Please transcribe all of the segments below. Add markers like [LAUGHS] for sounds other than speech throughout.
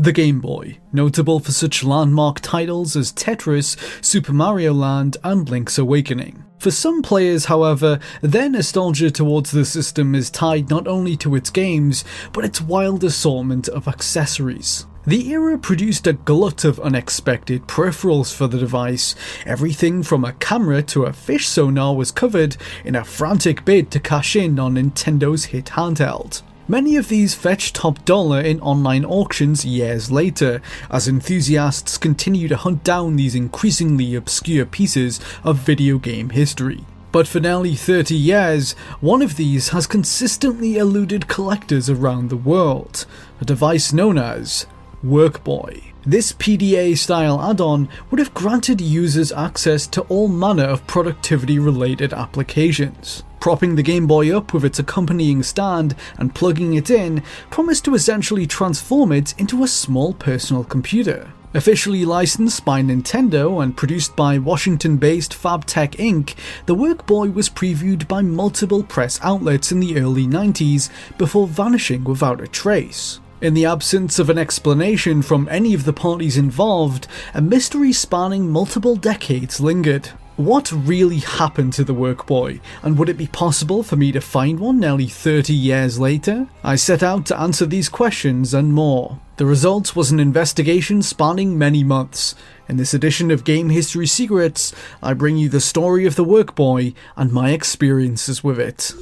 The Game Boy, notable for such landmark titles as Tetris, Super Mario Land, and Link's Awakening. For some players, however, their nostalgia towards the system is tied not only to its games, but its wild assortment of accessories. The era produced a glut of unexpected peripherals for the device. Everything from a camera to a fish sonar was covered in a frantic bid to cash in on Nintendo's hit handheld. Many of these fetched top dollar in online auctions years later, as enthusiasts continue to hunt down these increasingly obscure pieces of video game history. But for nearly 30 years, one of these has consistently eluded collectors around the world, a device known as Workboy. This PDA style add on would have granted users access to all manner of productivity related applications. Propping the Game Boy up with its accompanying stand and plugging it in promised to essentially transform it into a small personal computer. Officially licensed by Nintendo and produced by Washington based FabTech Inc., the Workboy was previewed by multiple press outlets in the early 90s before vanishing without a trace. In the absence of an explanation from any of the parties involved, a mystery spanning multiple decades lingered. What really happened to the Workboy, and would it be possible for me to find one nearly 30 years later? I set out to answer these questions and more. The result was an investigation spanning many months. In this edition of Game History Secrets, I bring you the story of the Workboy and my experiences with it.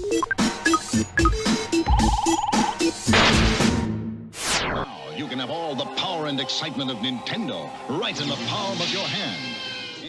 You can have all the power and excitement of Nintendo right in the palm of your hand.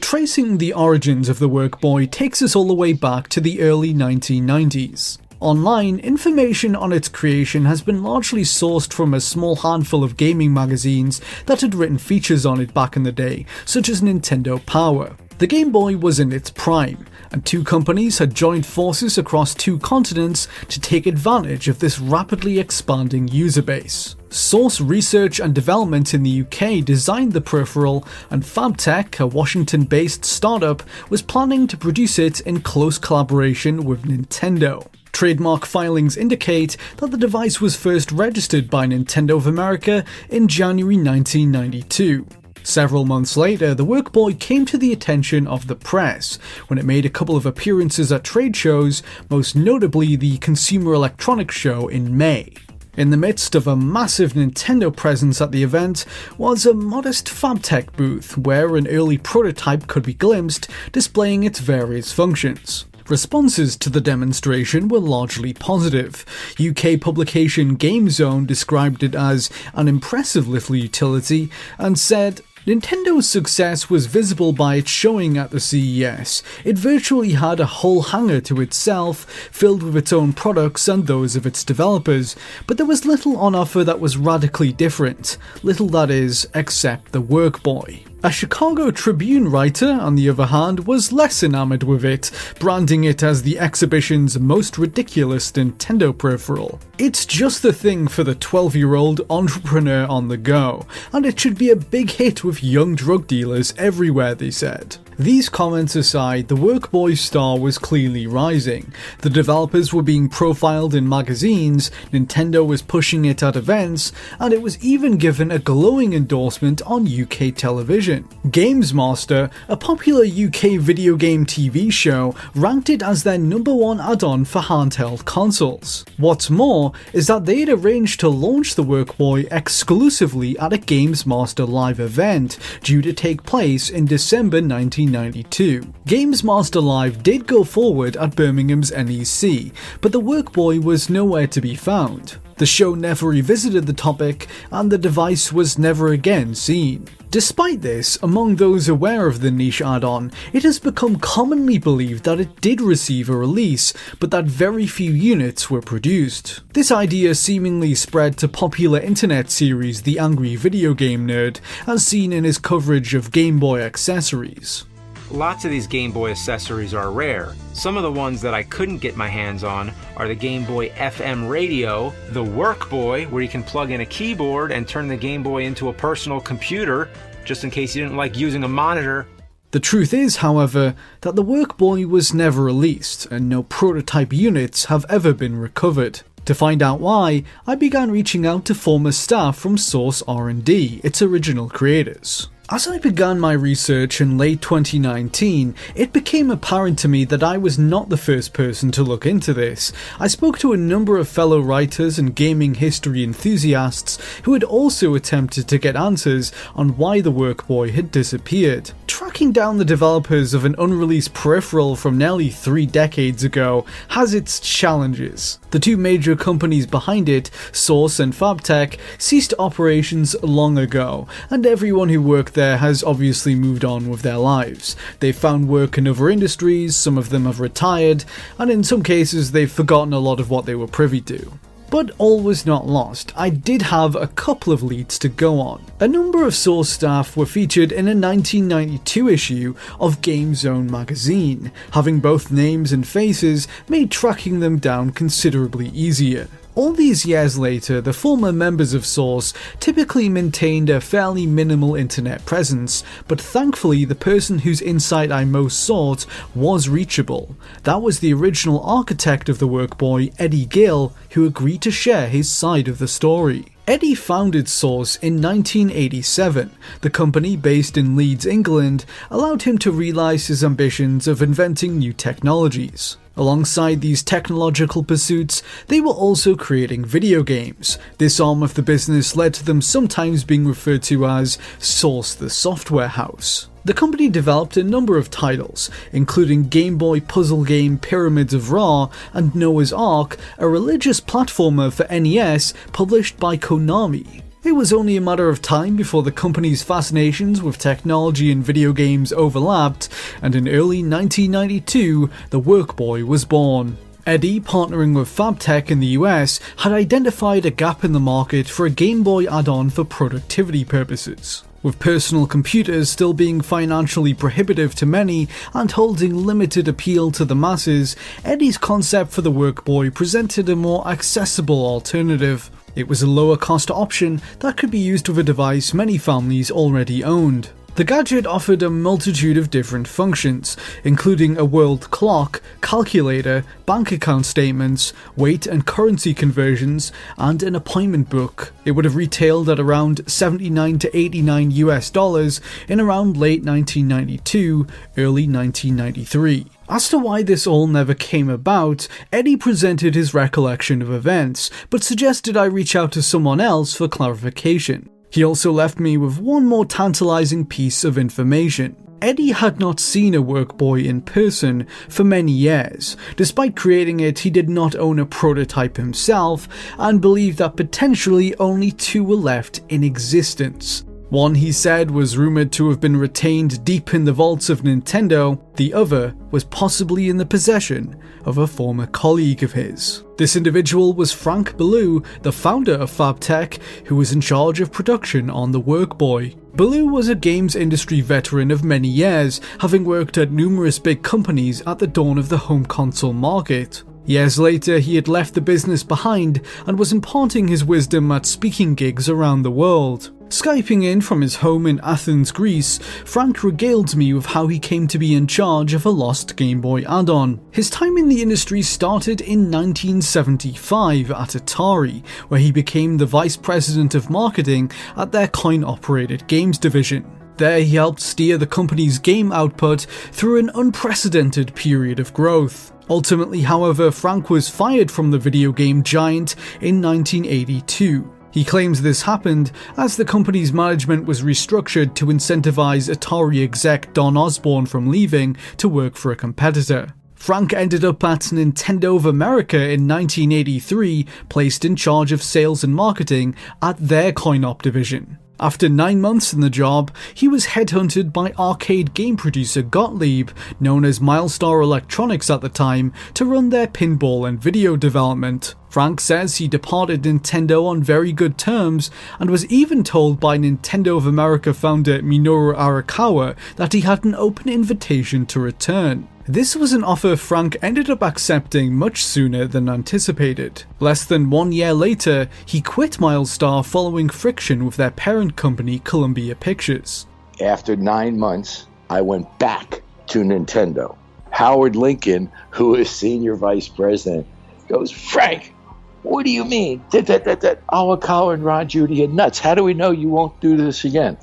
Tracing the origins of the Workboy takes us all the way back to the early 1990s. Online, information on its creation has been largely sourced from a small handful of gaming magazines that had written features on it back in the day, such as Nintendo Power. The Game Boy was in its prime, two companies had joined forces across two continents to take advantage of this rapidly expanding user base. Source Research and Development in the UK designed the peripheral, and FabTech, a Washington based startup, was planning to produce it in close collaboration with Nintendo. Trademark filings indicate that the device was first registered by Nintendo of America in January 1992. Several months later, the Workboy came to the attention of the press when it made a couple of appearances at trade shows, most notably the Consumer Electronics Show in May. In the midst of a massive Nintendo presence at the event was a modest FabTech booth where an early prototype could be glimpsed displaying its various functions. Responses to the demonstration were largely positive. UK publication GameZone described it as an impressive little utility and said, Nintendo's success was visible by its showing at the CES. It virtually had a whole hangar to itself, filled with its own products and those of its developers, but there was little on offer that was radically different. Little that is, except the Workboy. A Chicago Tribune writer, on the other hand, was less enamored with it, branding it as the exhibition's most ridiculous Nintendo peripheral. It's just the thing for the 12 year old entrepreneur on the go, and it should be a big hit with young drug dealers everywhere, they said. These comments aside, the Workboy star was clearly rising. The developers were being profiled in magazines, Nintendo was pushing it at events, and it was even given a glowing endorsement on UK television. Games Master, a popular UK video game TV show, ranked it as their number one add on for handheld consoles. What's more is that they had arranged to launch the Workboy exclusively at a Games Master live event due to take place in December 19. 1992. Games Master Live did go forward at Birmingham's NEC, but the Workboy was nowhere to be found. The show never revisited the topic, and the device was never again seen. Despite this, among those aware of the niche add-on, it has become commonly believed that it did receive a release, but that very few units were produced. This idea seemingly spread to popular internet series The Angry Video Game Nerd, as seen in his coverage of Game Boy accessories. Lots of these Game Boy accessories are rare. Some of the ones that I couldn't get my hands on are the Game Boy FM radio, the Work Boy, where you can plug in a keyboard and turn the Game Boy into a personal computer, just in case you didn't like using a monitor. The truth is, however, that the Work Boy was never released, and no prototype units have ever been recovered. To find out why, I began reaching out to former staff from Source R&D, its original creators. As I began my research in late 2019, it became apparent to me that I was not the first person to look into this. I spoke to a number of fellow writers and gaming history enthusiasts who had also attempted to get answers on why the Workboy had disappeared. Tracking down the developers of an unreleased peripheral from nearly three decades ago has its challenges. The two major companies behind it, Source and Fabtech, ceased operations long ago, and everyone who worked there has obviously moved on with their lives. They've found work in other industries, some of them have retired, and in some cases they've forgotten a lot of what they were privy to. But all was not lost. I did have a couple of leads to go on. A number of Source staff were featured in a 1992 issue of Game Zone magazine, having both names and faces made tracking them down considerably easier. All these years later, the former members of Source typically maintained a fairly minimal internet presence, but thankfully the person whose insight I most sought was reachable. That was the original architect of the Workboy, Eddie Gill, who agreed to share his side of the story. Eddie founded Source in 1987. The company, based in Leeds, England, allowed him to realise his ambitions of inventing new technologies. Alongside these technological pursuits, they were also creating video games. This arm of the business led to them sometimes being referred to as Source the Software House. The company developed a number of titles, including Game Boy puzzle game Pyramids of Ra and Noah's Ark, a religious platformer for NES published by Konami. It was only a matter of time before the company's fascinations with technology and video games overlapped, and in early 1992, the Workboy was born. Eddie, partnering with Fabtech in the US, had identified a gap in the market for a Game Boy add on for productivity purposes. With personal computers still being financially prohibitive to many and holding limited appeal to the masses, Eddie's concept for the Workboy presented a more accessible alternative. It was a lower cost option that could be used with a device many families already owned. The gadget offered a multitude of different functions, including a world clock, calculator, bank account statements, weight and currency conversions, and an appointment book. It would have retailed at around 79 to 89 US dollars in around late 1992, early 1993. As to why this all never came about, Eddie presented his recollection of events, but suggested I reach out to someone else for clarification. He also left me with one more tantalizing piece of information. Eddie had not seen a Workboy in person for many years. Despite creating it, he did not own a prototype himself and believed that potentially only two were left in existence. One, he said, was rumoured to have been retained deep in the vaults of Nintendo, the other was possibly in the possession of a former colleague of his. This individual was Frank Ballouz, the founder of Fabtek, who was in charge of production on the Workboy. Ballouz was a games industry veteran of many years, having worked at numerous big companies at the dawn of the home console market. Years later, he had left the business behind and was imparting his wisdom at speaking gigs around the world. Skyping in from his home in Athens, Greece, Frank regaled me with how he came to be in charge of a lost Game Boy add on. His time in the industry started in 1975 at Atari, where he became the vice president of marketing at their coin operated games division. There, he helped steer the company's game output through an unprecedented period of growth. Ultimately, however, Frank was fired from the video game giant in 1982. He claims this happened as the company's management was restructured to incentivize Atari exec Don Osborne from leaving to work for a competitor. Frank ended up at Nintendo of America in 1983, placed in charge of sales and marketing at their coin-op division. After nine months in the job, he was headhunted by arcade game producer Gottlieb, known as Mylstar Electronics at the time, to run their pinball and video development. Frank says he departed Nintendo on very good terms and was even told by Nintendo of America founder Minoru Arakawa that he had an open invitation to return. This was an offer Frank ended up accepting much sooner than anticipated. Less than one year later, he quit Mylstar following friction with their parent company Columbia Pictures. After nine months, I went back to Nintendo. Howard Lincoln, who is senior vice president, goes, Frank, what do you mean? That, that, that, that Arakawa and Ron Judy are nuts. How do we know you won't do this again?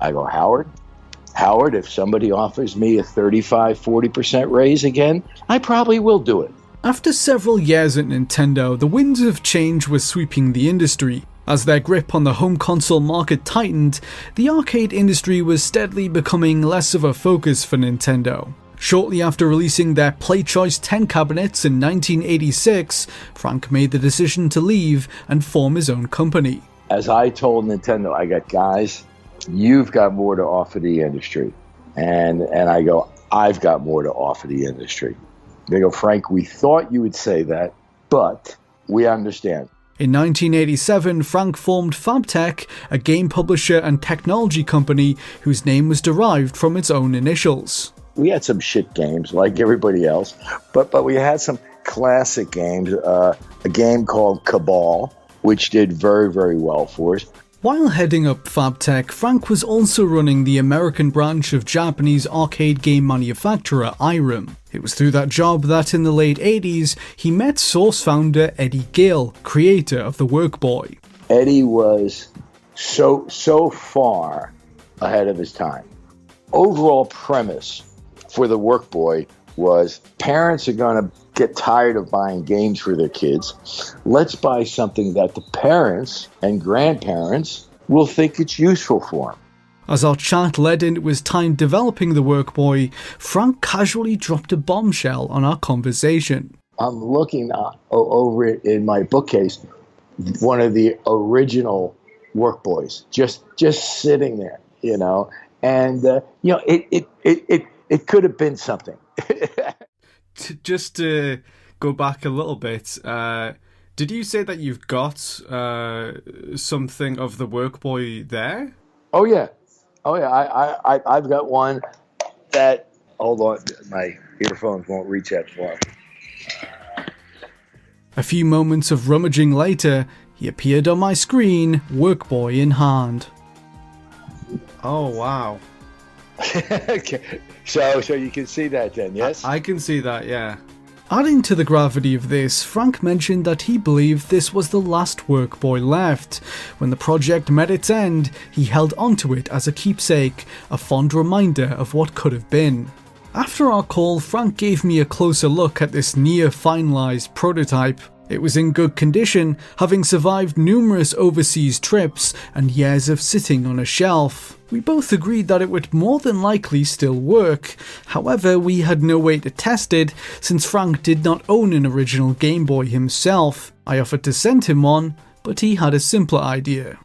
I go, Howard, Howard, if somebody offers me a 35 40% raise again, I probably will do it. After several years at Nintendo, the winds of change were sweeping the industry. As their grip on the home console market tightened, the arcade industry was steadily becoming less of a focus for Nintendo. Shortly after releasing their PlayChoice 10 cabinets in 1986, Frank made the decision to leave and form his own company. As I told Nintendo, I got guys, you've got more to offer the industry. And, and I go, I've got more to offer the industry. They go, Frank, we thought you would say that, but we understand. In 1987, Frank formed Fabtech, a game publisher and technology company whose name was derived from its own initials. We had some shit games like everybody else, but but we had some classic games. Uh, a game called Cabal, which did very very well for us. While heading up Fabtech, Frank was also running the American branch of Japanese arcade game manufacturer Irem. It was through that job that in the late 80s he met Source founder Eddie Gill, creator of the Workboy. Eddie was so so far ahead of his time. Overall premise for the Workboy was parents are going to get tired of buying games for their kids. Let's buy something that the parents and grandparents will think it's useful for them. As our chat led into his time developing the Workboy, Frank casually dropped a bombshell on our conversation. I'm looking uh, over it in my bookcase, one of the original Workboys, just just sitting there, you know, and uh, you know it it it it, it could have been something. [LAUGHS] just to go back a little bit, uh, did you say that you've got uh, something of the Workboy there? Oh yeah, oh yeah. I I I've got one that. Hold on, my earphones won't reach that far. A few moments of rummaging later, he appeared on my screen, Workboy in hand. Oh wow. [LAUGHS] [LAUGHS] So so you can see that then, yes? I can see that, yeah. Adding to the gravity of this, Frank mentioned that he believed this was the last Workboy left. When the project met its end, he held onto it as a keepsake, a fond reminder of what could have been. After our call, Frank gave me a closer look at this near finalized prototype. It was in good condition, having survived numerous overseas trips and years of sitting on a shelf. We both agreed that it would more than likely still work. However, we had no way to test it since Frank did not own an original Game Boy himself. I offered to send him one, but he had a simpler idea.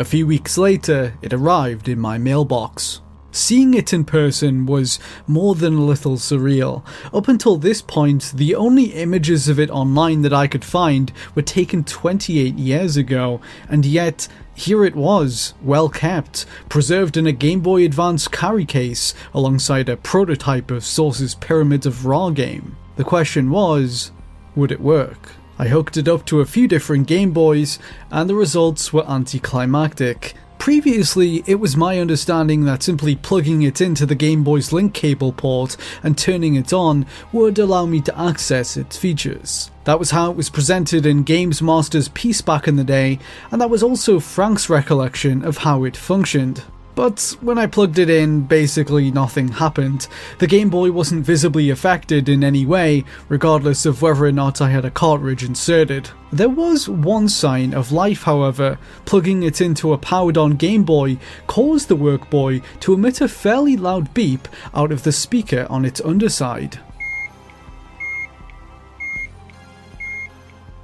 A few weeks later, it arrived in my mailbox. Seeing it in person was more than a little surreal. Up until this point, the only images of it online that I could find were taken 28 years ago, and yet here it was, well kept, preserved in a Game Boy Advance carry case alongside a prototype of Source's Pyramids of Ra game. The question was, would it work? I hooked it up to a few different Game Boys, and the results were anticlimactic. Previously, it was my understanding that simply plugging it into the Game Boy's link cable port and turning it on would allow me to access its features. That was how it was presented in Games Master's piece back in the day, and that was also Frank's recollection of how it functioned. But when I plugged it in, basically nothing happened. The Game Boy wasn't visibly affected in any way, regardless of whether or not I had a cartridge inserted. There was one sign of life, however. Plugging it into a powered on Game Boy caused the Workboy to emit a fairly loud beep out of the speaker on its underside.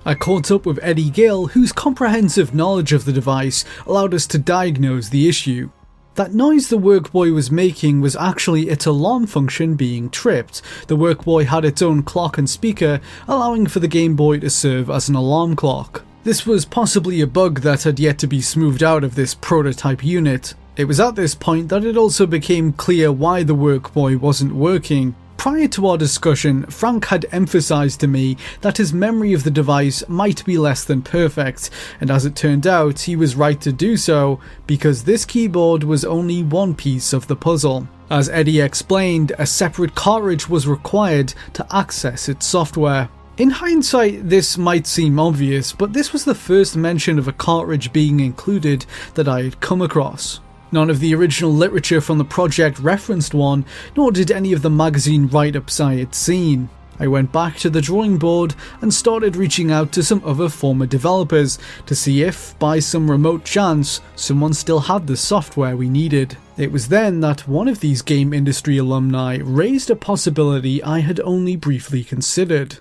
I caught up with Eddie Gill, whose comprehensive knowledge of the device allowed us to diagnose the issue. That noise the Workboy was making was actually its alarm function being tripped. The Workboy had its own clock and speaker, allowing for the Game Boy to serve as an alarm clock. This was possibly a bug that had yet to be smoothed out of this prototype unit. It was at this point that it also became clear why the Workboy wasn't working. Prior to our discussion, Frank had emphasised to me that his memory of the device might be less than perfect, and as it turned out, he was right to do so, because this keyboard was only one piece of the puzzle. As Eddie explained, a separate cartridge was required to access its software. In hindsight, this might seem obvious, but this was the first mention of a cartridge being included that I had come across. None of the original literature from the project referenced one, nor did any of the magazine write ups I had seen. I went back to the drawing board and started reaching out to some other former developers to see if, by some remote chance, someone still had the software we needed. It was then that one of these game industry alumni raised a possibility I had only briefly considered.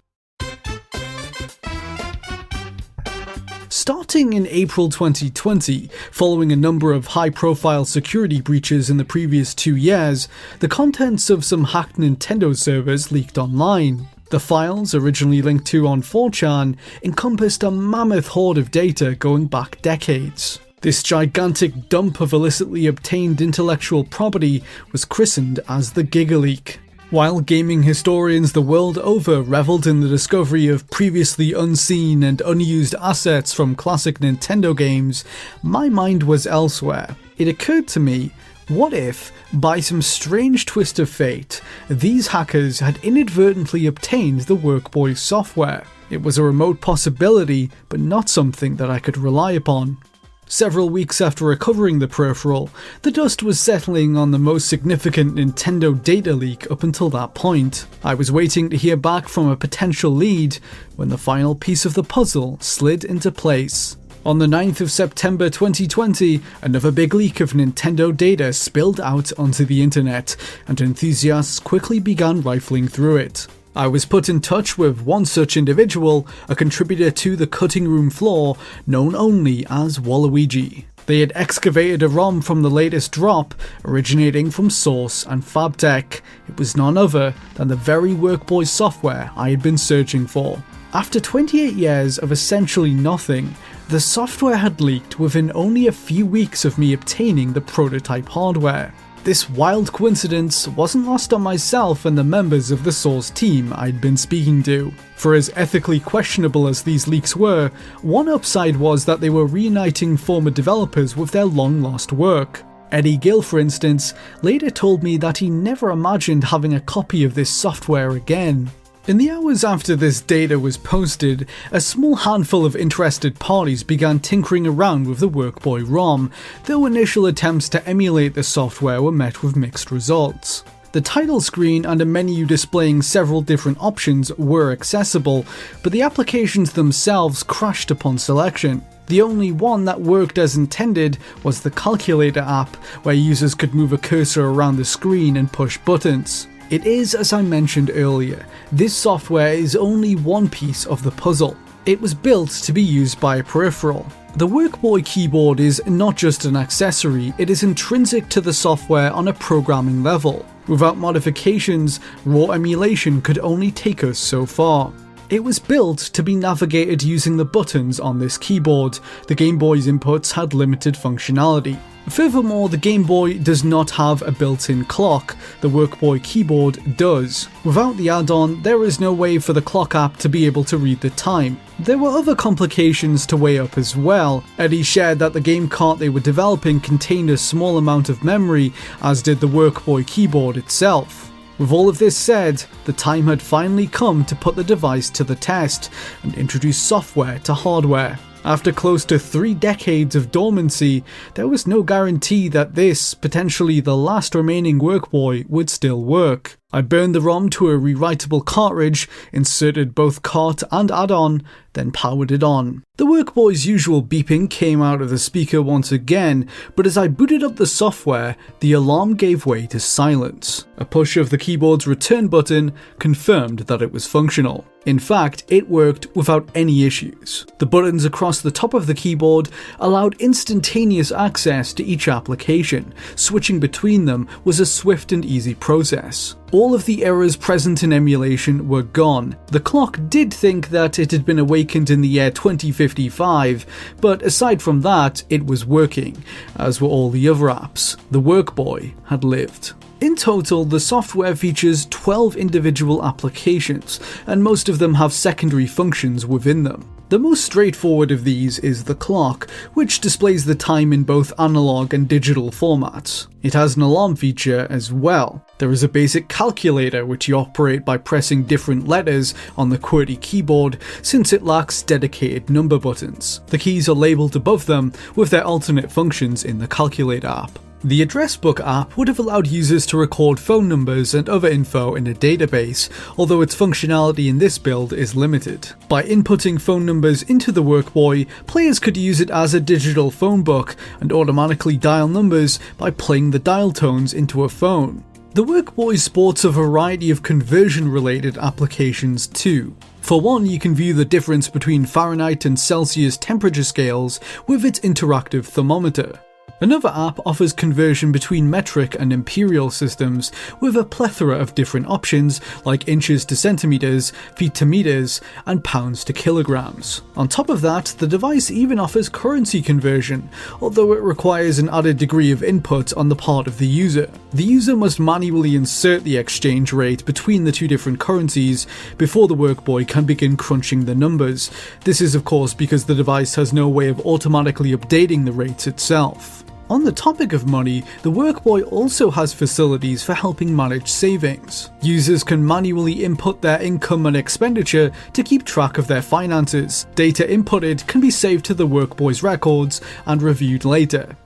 Starting in April 2020, following a number of high profile security breaches in the previous two years, the contents of some hacked Nintendo servers leaked online. The files, originally linked to on 4chan, encompassed a mammoth hoard of data going back decades. This gigantic dump of illicitly obtained intellectual property was christened as the GigaLeak. While gaming historians the world over reveled in the discovery of previously unseen and unused assets from classic Nintendo games, my mind was elsewhere. It occurred to me what if, by some strange twist of fate, these hackers had inadvertently obtained the Workboy software? It was a remote possibility, but not something that I could rely upon. Several weeks after recovering the peripheral, the dust was settling on the most significant Nintendo data leak up until that point. I was waiting to hear back from a potential lead when the final piece of the puzzle slid into place. On the 9th of September 2020, another big leak of Nintendo data spilled out onto the internet, and enthusiasts quickly began rifling through it. I was put in touch with one such individual, a contributor to the cutting room floor, known only as Waluigi. They had excavated a ROM from the latest drop, originating from Source and Fabtek. It was none other than the very Workboy software I had been searching for. After 28 years of essentially nothing, the software had leaked within only a few weeks of me obtaining the prototype hardware. This wild coincidence wasn't lost on myself and the members of the Source team I'd been speaking to. For as ethically questionable as these leaks were, one upside was that they were reuniting former developers with their long lost work. Eddie Gill, for instance, later told me that he never imagined having a copy of this software again. In the hours after this data was posted, a small handful of interested parties began tinkering around with the Workboy ROM, though initial attempts to emulate the software were met with mixed results. The title screen and a menu displaying several different options were accessible, but the applications themselves crashed upon selection. The only one that worked as intended was the Calculator app, where users could move a cursor around the screen and push buttons. It is, as I mentioned earlier, this software is only one piece of the puzzle. It was built to be used by a peripheral. The Workboy keyboard is not just an accessory, it is intrinsic to the software on a programming level. Without modifications, raw emulation could only take us so far. It was built to be navigated using the buttons on this keyboard. The Game Boy's inputs had limited functionality. Furthermore, the Game Boy does not have a built-in clock, the Workboy keyboard does. Without the add-on, there is no way for the clock app to be able to read the time. There were other complications to weigh up as well. Eddie shared that the game cart they were developing contained a small amount of memory, as did the Workboy keyboard itself. With all of this said, the time had finally come to put the device to the test and introduce software to hardware. After close to three decades of dormancy, there was no guarantee that this, potentially the last remaining Workboy, would still work. I burned the ROM to a rewritable cartridge, inserted both cart and add-on, then powered it on. The Workboy's usual beeping came out of the speaker once again, but as I booted up the software, the alarm gave way to silence. A push of the keyboard's return button confirmed that it was functional. In fact, it worked without any issues. The buttons across the top of the keyboard allowed instantaneous access to each application. Switching between them was a swift and easy process. All of the errors present in emulation were gone. The clock did think that it had been awakened in the year 2055, but aside from that, it was working, as were all the other apps. The Workboy had lived. In total, the software features 12 individual applications, and most of them have secondary functions within them. The most straightforward of these is the clock, which displays the time in both analog and digital formats. It has an alarm feature as well. There is a basic calculator which you operate by pressing different letters on the QWERTY keyboard since it lacks dedicated number buttons. The keys are labelled above them with their alternate functions in the calculator app. The address book app would have allowed users to record phone numbers and other info in a database, although its functionality in this build is limited. By inputting phone numbers into the Workboy, players could use it as a digital phone book and automatically dial numbers by playing the dial tones into a phone. The Workboy sports a variety of conversion related applications too. For one, you can view the difference between Fahrenheit and Celsius temperature scales with its interactive thermometer. Another app offers conversion between metric and imperial systems with a plethora of different options like inches to centimeters, feet to meters, and pounds to kilograms. On top of that, the device even offers currency conversion, although it requires an added degree of input on the part of the user. The user must manually insert the exchange rate between the two different currencies before the Workboy can begin crunching the numbers. This is of course because the device has no way of automatically updating the rates itself. On the topic of money, the Workboy also has facilities for helping manage savings. Users can manually input their income and expenditure to keep track of their finances. Data inputted can be saved to the Workboy's records and reviewed later.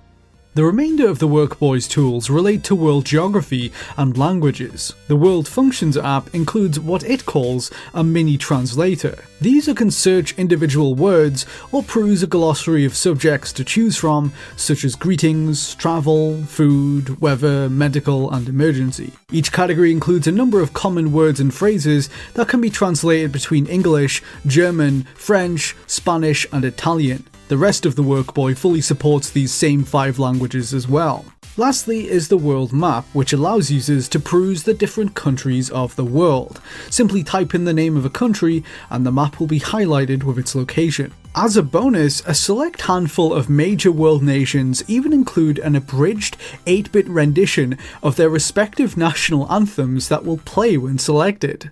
The remainder of the Workboy's tools relate to world geography and languages. The World Functions app includes what it calls a mini translator. These can search individual words or peruse a glossary of subjects to choose from, such as greetings, travel, food, weather, medical, and emergency. Each category includes a number of common words and phrases that can be translated between English, German, French, Spanish, and Italian. The rest of the Workboy fully supports these same five languages as well. Lastly is the world map, which allows users to peruse the different countries of the world. Simply type in the name of a country and the map will be highlighted with its location. As a bonus, a select handful of major world nations even include an abridged 8 bit rendition of their respective national anthems that will play when selected.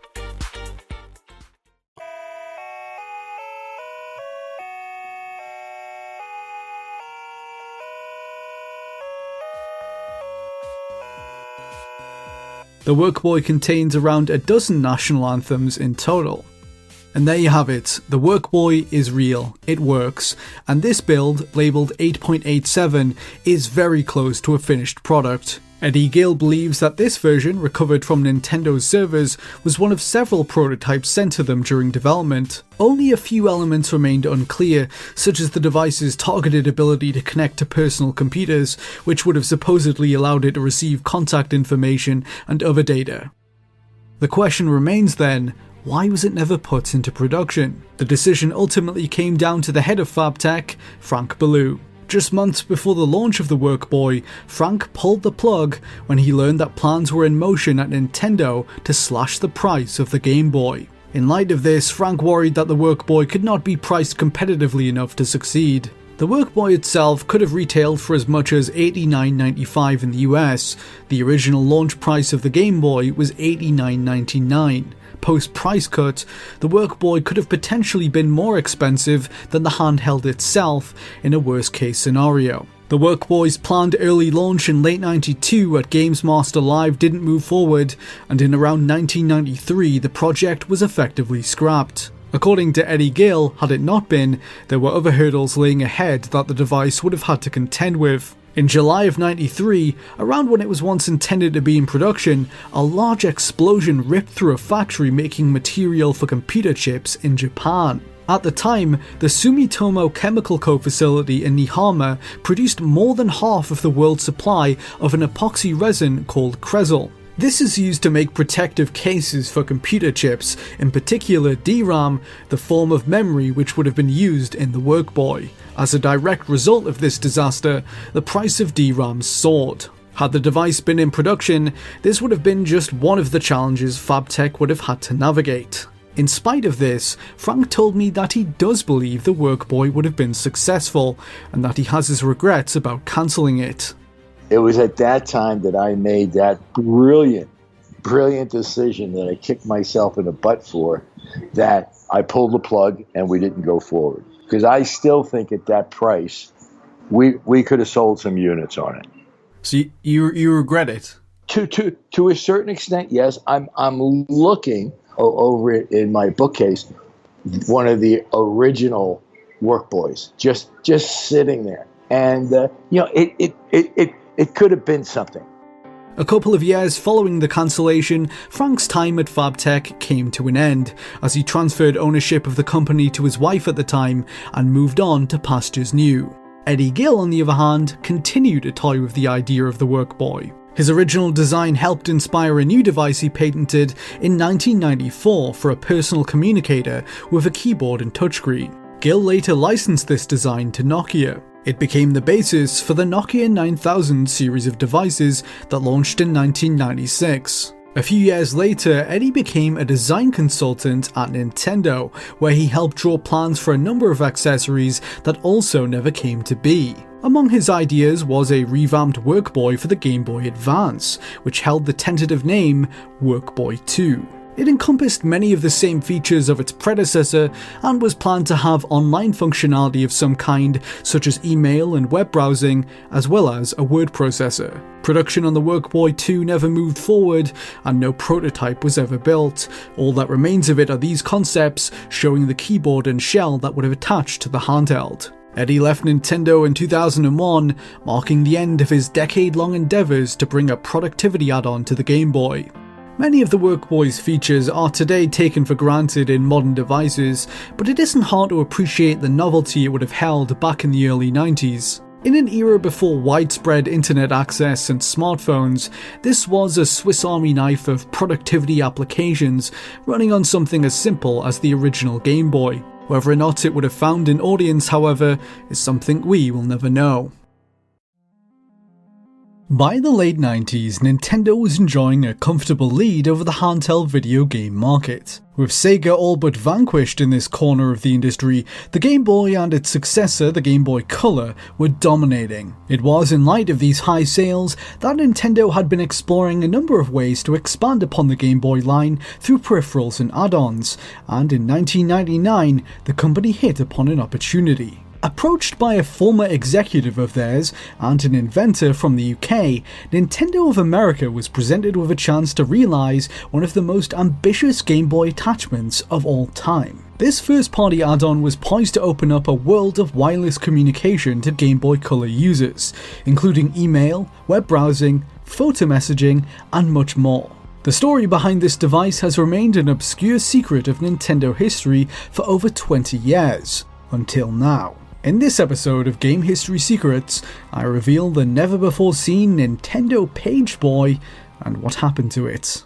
The Workboy contains around a dozen national anthems in total. And there you have it, the Workboy is real, it works, and this build, labelled 8.87, is very close to a finished product. Eddie Gill believes that this version, recovered from Nintendo's servers, was one of several prototypes sent to them during development. Only a few elements remained unclear, such as the device's targeted ability to connect to personal computers, which would have supposedly allowed it to receive contact information and other data. The question remains then, why was it never put into production? The decision ultimately came down to the head of FabTech, Frank Ballouz. Just months before the launch of the Workboy, Frank pulled the plug when he learned that plans were in motion at Nintendo to slash the price of the Game Boy. In light of this, Frank worried that the Workboy could not be priced competitively enough to succeed. The Workboy itself could have retailed for as much as $89.95 in the US. The original launch price of the Game Boy was $89.99 post price cut, the Workboy could have potentially been more expensive than the handheld itself in a worst case scenario. The Workboy's planned early launch in late 92 at Games Master Live didn't move forward, and in around 1993 the project was effectively scrapped. According to Eddie Gill, had it not been, there were other hurdles laying ahead that the device would have had to contend with. In July of 93, around when it was once intended to be in production, a large explosion ripped through a factory making material for computer chips in Japan. At the time, the Sumitomo Chemical Co facility in Niihama produced more than half of the world's supply of an epoxy resin called Cresol. This is used to make protective cases for computer chips, in particular DRAM, the form of memory which would have been used in the Workboy. As a direct result of this disaster, the price of DRAM soared. Had the device been in production, this would have been just one of the challenges FabTech would have had to navigate. In spite of this, Frank told me that he does believe the Workboy would have been successful, and that he has his regrets about cancelling it. It was at that time that I made that brilliant, brilliant decision that I kicked myself in the butt for, that I pulled the plug and we didn't go forward because I still think at that price, we we could have sold some units on it. So you you, you regret it? To to to a certain extent, yes. I'm I'm looking over it in my bookcase, one of the original Workboys, just just sitting there, and uh, you know it it it it, it could have been something. A couple of years following the cancellation, Frank's time at FabTech came to an end, as he transferred ownership of the company to his wife at the time and moved on to pastures new. Eddie Gill, on the other hand, continued to toy with the idea of the Workboy. His original design helped inspire a new device he patented in 1994 for a personal communicator with a keyboard and touchscreen. Gill later licensed this design to Nokia. It became the basis for the Nokia 9000 series of devices that launched in 1996. A few years later, Eddie became a design consultant at Nintendo, where he helped draw plans for a number of accessories that also never came to be. Among his ideas was a revamped Workboy for the Game Boy Advance, which held the tentative name Workboy 2. It encompassed many of the same features of its predecessor and was planned to have online functionality of some kind, such as email and web browsing, as well as a word processor. Production on the Workboy 2 never moved forward, and no prototype was ever built. All that remains of it are these concepts, showing the keyboard and shell that would have attached to the handheld. Eddie left Nintendo in 2001, marking the end of his decade long endeavours to bring a productivity add on to the Game Boy. Many of the Workboy's features are today taken for granted in modern devices, but it isn't hard to appreciate the novelty it would have held back in the early 90s. In an era before widespread internet access and smartphones, this was a Swiss Army knife of productivity applications running on something as simple as the original Game Boy. Whether or not it would have found an audience, however, is something we will never know. By the late 90s, Nintendo was enjoying a comfortable lead over the handheld video game market. With Sega all but vanquished in this corner of the industry, the Game Boy and its successor, the Game Boy Color, were dominating. It was in light of these high sales that Nintendo had been exploring a number of ways to expand upon the Game Boy line through peripherals and add-ons, and in 1999, the company hit upon an opportunity. Approached by a former executive of theirs and an inventor from the UK, Nintendo of America was presented with a chance to realise one of the most ambitious Game Boy attachments of all time. This first party add on was poised to open up a world of wireless communication to Game Boy Color users, including email, web browsing, photo messaging, and much more. The story behind this device has remained an obscure secret of Nintendo history for over 20 years, until now. In this episode of Game History Secrets, I reveal the never before seen Nintendo Page Boy and what happened to it.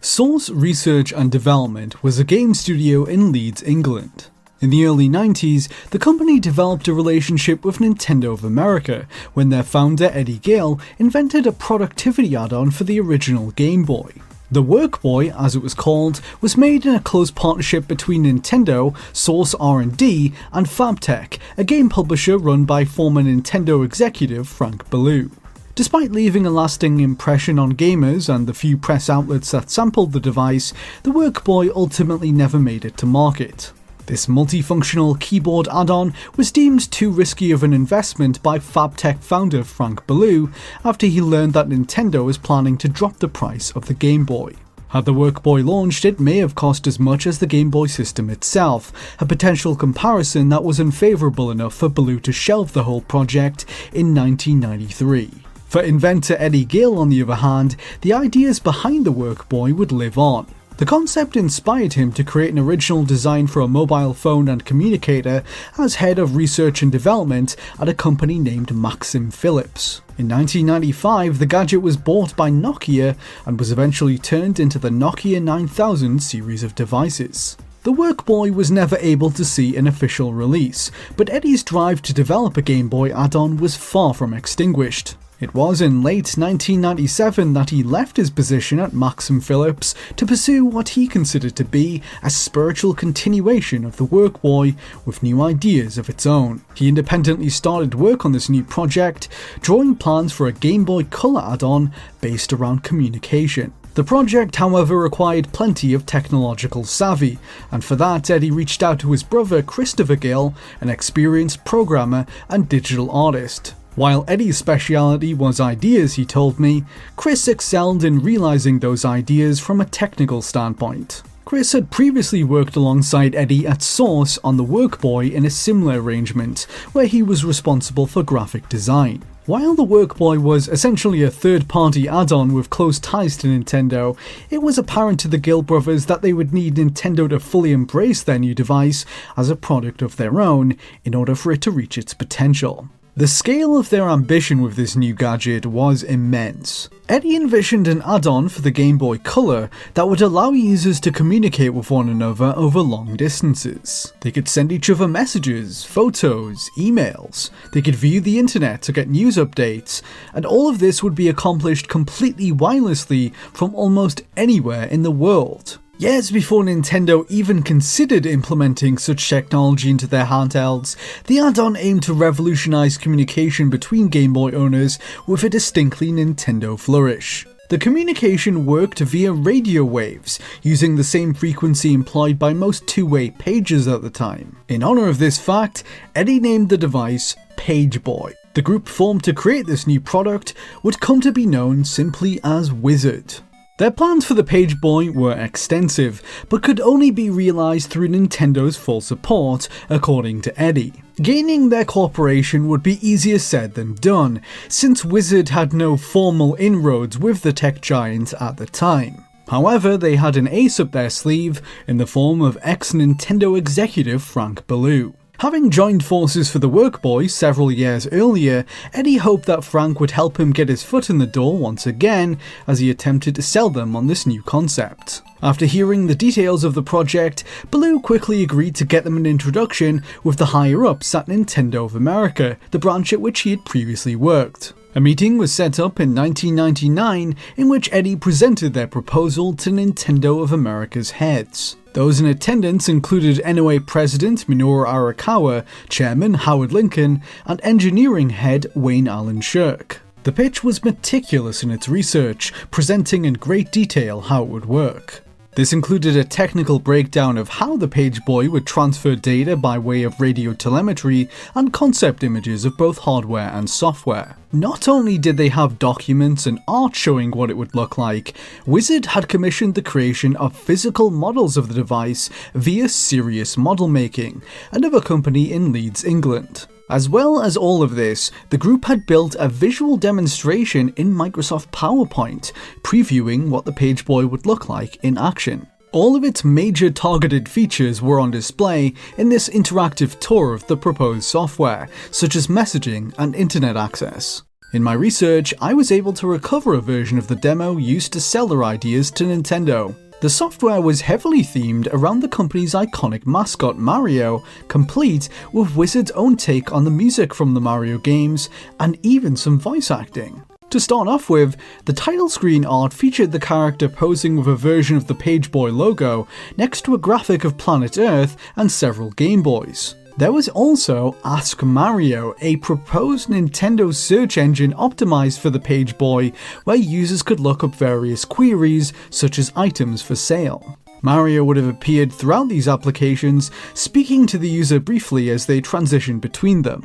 Source Research and Development was a game studio in Leeds, England. In the early 90s, the company developed a relationship with Nintendo of America when their founder Eddie Gale invented a productivity add on for the original Game Boy. The Workboy, as it was called, was made in a close partnership between Nintendo, Source R&D, and Fabtech, a game publisher run by former Nintendo executive Frank Ballouz. Despite leaving a lasting impression on gamers and the few press outlets that sampled the device, the Workboy ultimately never made it to market. This multifunctional keyboard add-on was deemed too risky of an investment by Fabtech founder Frank Ballouz after he learned that Nintendo was planning to drop the price of the Game Boy. Had the Workboy launched, it may have cost as much as the Game Boy system itself, a potential comparison that was unfavourable enough for Ballouz to shelve the whole project in 1993. For inventor Eddie Gill, on the other hand, the ideas behind the Workboy would live on. The concept inspired him to create an original design for a mobile phone and communicator as head of research and development at a company named Maxim Philips. In 1995, the gadget was bought by Nokia and was eventually turned into the Nokia 9000 series of devices. The Workboy was never able to see an official release, but Eddie's drive to develop a Game Boy add on was far from extinguished. It was in late 1997 that he left his position at Maxim Philips to pursue what he considered to be a spiritual continuation of the Workboy with new ideas of its own. He independently started work on this new project, drawing plans for a Game Boy Color add on based around communication. The project, however, required plenty of technological savvy, and for that, Eddie reached out to his brother Christopher Gill, an experienced programmer and digital artist. While Eddie's speciality was ideas, he told me, Chris excelled in realizing those ideas from a technical standpoint. Chris had previously worked alongside Eddie at Source on the Workboy in a similar arrangement, where he was responsible for graphic design. While the Workboy was essentially a third party add on with close ties to Nintendo, it was apparent to the Gill brothers that they would need Nintendo to fully embrace their new device as a product of their own in order for it to reach its potential. The scale of their ambition with this new gadget was immense. Eddie envisioned an add-on for the Game Boy Color that would allow users to communicate with one another over long distances. They could send each other messages, photos, emails, they could view the internet to get news updates, and all of this would be accomplished completely wirelessly from almost anywhere in the world. Years before Nintendo even considered implementing such technology into their handhelds, the add-on aimed to revolutionize communication between Game Boy owners with a distinctly Nintendo flourish. The communication worked via radio waves, using the same frequency employed by most two-way pages at the time. In honor of this fact, Eddie named the device Page Boy. The group formed to create this new product would come to be known simply as Wizard. Their plans for the Page Boy were extensive, but could only be realised through Nintendo's full support, according to Eddie. Gaining their cooperation would be easier said than done, since Wizard had no formal inroads with the tech giant at the time. However, they had an ace up their sleeve in the form of ex Nintendo executive Frank Ballouz. Having joined forces for the Workboy several years earlier, Eddie hoped that Frank would help him get his foot in the door once again as he attempted to sell them on this new concept. After hearing the details of the project, Ballouz quickly agreed to get them an introduction with the higher ups at Nintendo of America, the branch at which he had previously worked. A meeting was set up in 1999 in which Eddie presented their proposal to Nintendo of America's heads. Those in attendance included NOA President Minoru Arakawa, Chairman Howard Lincoln, and Engineering Head Wayne Allen Shirk. The pitch was meticulous in its research, presenting in great detail how it would work. This included a technical breakdown of how the page boy would transfer data by way of radio telemetry and concept images of both hardware and software. Not only did they have documents and art showing what it would look like, Wizard had commissioned the creation of physical models of the device via Serious Model Making, another company in Leeds, England. As well as all of this, the group had built a visual demonstration in Microsoft PowerPoint, previewing what the Page Boy would look like in action. All of its major targeted features were on display in this interactive tour of the proposed software, such as messaging and internet access. In my research, I was able to recover a version of the demo used to sell their ideas to Nintendo. The software was heavily themed around the company's iconic mascot Mario, complete with Wizard's own take on the music from the Mario games and even some voice acting. To start off with, the title screen art featured the character posing with a version of the Page Boy logo next to a graphic of planet Earth and several Game Boys. There was also Ask Mario, a proposed Nintendo search engine optimized for the Page Boy, where users could look up various queries, such as items for sale. Mario would have appeared throughout these applications, speaking to the user briefly as they transitioned between them.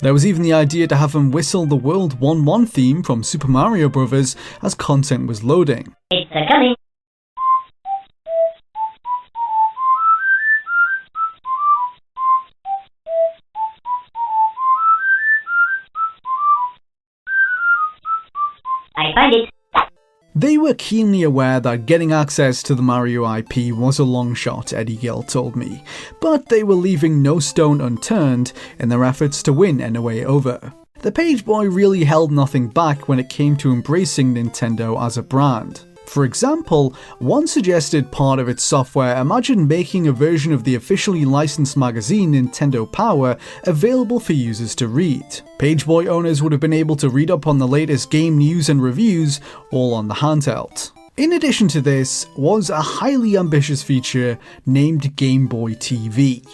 There was even the idea to have him whistle the World 1 1 theme from Super Mario Bros. as content was loading. It's a coming. Find it. They were keenly aware that getting access to the Mario IP was a long shot, Eddie Gill told me, but they were leaving no stone unturned in their efforts to win NOA over. The Page Boy really held nothing back when it came to embracing Nintendo as a brand. For example, one suggested part of its software imagined making a version of the officially licensed magazine Nintendo Power available for users to read. Pageboy owners would have been able to read up on the latest game news and reviews, all on the handheld. In addition to this, was a highly ambitious feature named Game Boy TV.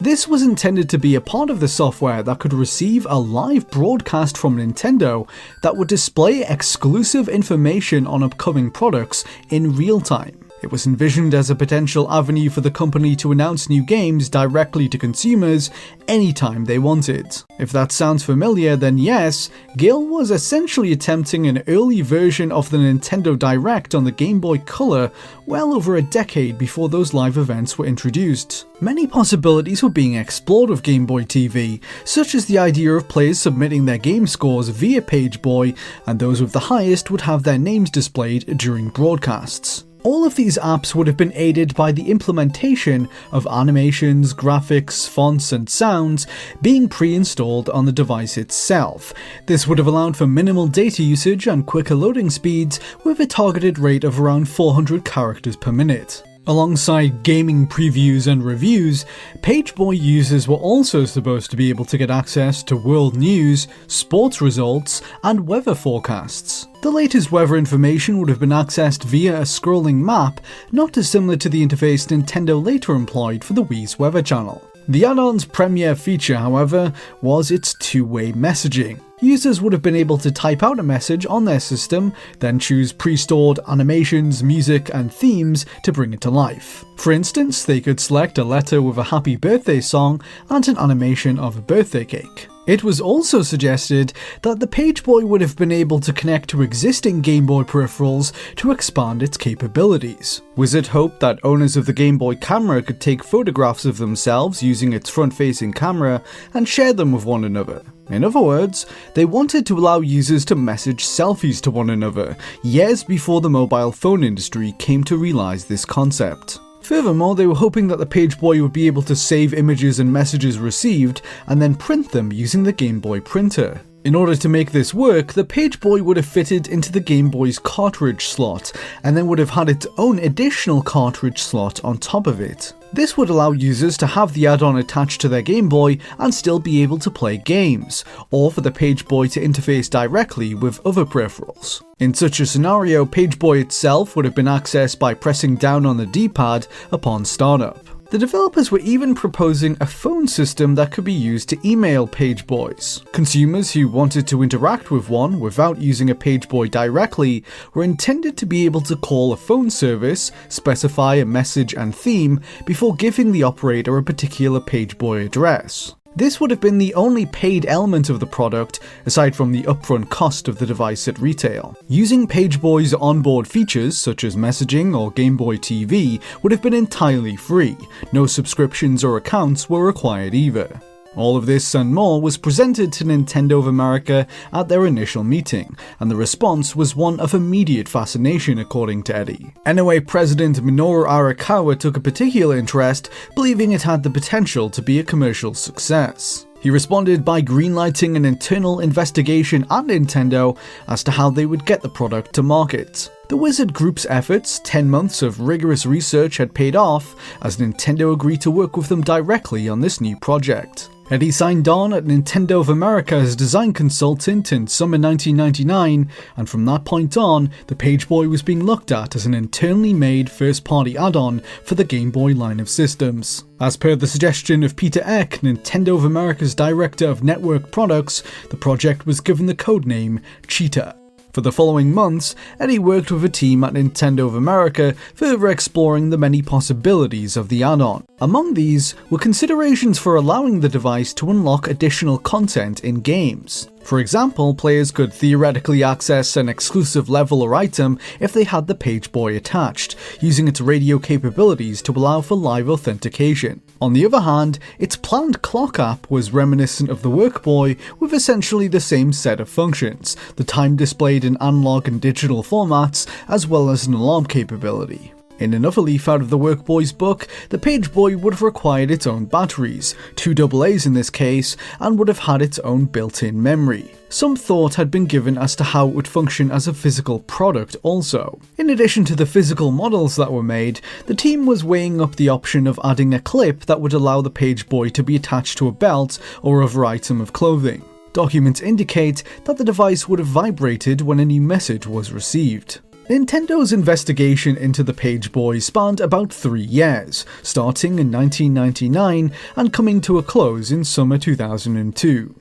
This was intended to be a part of the software that could receive a live broadcast from Nintendo that would display exclusive information on upcoming products in real time. It was envisioned as a potential avenue for the company to announce new games directly to consumers anytime they wanted. If that sounds familiar, then yes, Gill was essentially attempting an early version of the Nintendo Direct on the Game Boy Color well over a decade before those live events were introduced. Many possibilities were being explored with Game Boy TV, such as the idea of players submitting their game scores via Page Boy, and those with the highest would have their names displayed during broadcasts. All of these apps would have been aided by the implementation of animations, graphics, fonts, and sounds being pre installed on the device itself. This would have allowed for minimal data usage and quicker loading speeds with a targeted rate of around 400 characters per minute. Alongside gaming previews and reviews, Pageboy users were also supposed to be able to get access to world news, sports results, and weather forecasts. The latest weather information would have been accessed via a scrolling map, not dissimilar to the interface Nintendo later employed for the Wii's weather channel. The add-on's premier feature, however, was its two-way messaging. Users would have been able to type out a message on their system, then choose pre-stored animations, music, and themes to bring it to life. For instance, they could select a letter with a happy birthday song and an animation of a birthday cake. It was also suggested that the Page Boy would have been able to connect to existing Game Boy peripherals to expand its capabilities. Wizard hoped that owners of the Game Boy camera could take photographs of themselves using its front facing camera and share them with one another. In other words, they wanted to allow users to message selfies to one another, years before the mobile phone industry came to realize this concept. Furthermore, they were hoping that the Page Boy would be able to save images and messages received and then print them using the Game Boy printer. In order to make this work, the Page Boy would have fitted into the Game Boy's cartridge slot, and then would have had its own additional cartridge slot on top of it. This would allow users to have the add-on attached to their Game Boy and still be able to play games, or for the Page Boy to interface directly with other peripherals. In such a scenario, Page Boy itself would have been accessed by pressing down on the D-pad upon startup. The developers were even proposing a phone system that could be used to email page boys. Consumers who wanted to interact with one without using a page boy directly were intended to be able to call a phone service, specify a message and theme before giving the operator a particular page boy address. This would have been the only paid element of the product, aside from the upfront cost of the device at retail. Using Pageboy's onboard features, such as messaging or Game Boy TV, would have been entirely free. No subscriptions or accounts were required either. All of this and more was presented to Nintendo of America at their initial meeting, and the response was one of immediate fascination, according to Eddie. NOA President Minoru Arakawa took a particular interest, believing it had the potential to be a commercial success. He responded by greenlighting an internal investigation at Nintendo as to how they would get the product to market. The Wizard Group's efforts, 10 months of rigorous research had paid off as Nintendo agreed to work with them directly on this new project. Eddie signed on at Nintendo of America as design consultant in summer 1999, and from that point on, the Page Boy was being looked at as an internally made first party add on for the Game Boy line of systems. As per the suggestion of Peter Eck, Nintendo of America's director of network products, the project was given the codename Cheetah. For the following months, Eddie worked with a team at Nintendo of America, further exploring the many possibilities of the add on. Among these were considerations for allowing the device to unlock additional content in games. For example, players could theoretically access an exclusive level or item if they had the Page Boy attached, using its radio capabilities to allow for live authentication. On the other hand, its planned clock app was reminiscent of the Workboy with essentially the same set of functions, the time displayed in analog and digital formats, as well as an alarm capability. In another leaf out of the Workboy's book, the Page Boy would have required its own batteries, two AA's in this case, and would have had its own built in memory. Some thought had been given as to how it would function as a physical product also. In addition to the physical models that were made, the team was weighing up the option of adding a clip that would allow the Page Boy to be attached to a belt or other item of clothing. Documents indicate that the device would have vibrated when a new message was received. Nintendo's investigation into the Page Boy spanned about three years, starting in 1999 and coming to a close in summer 2002.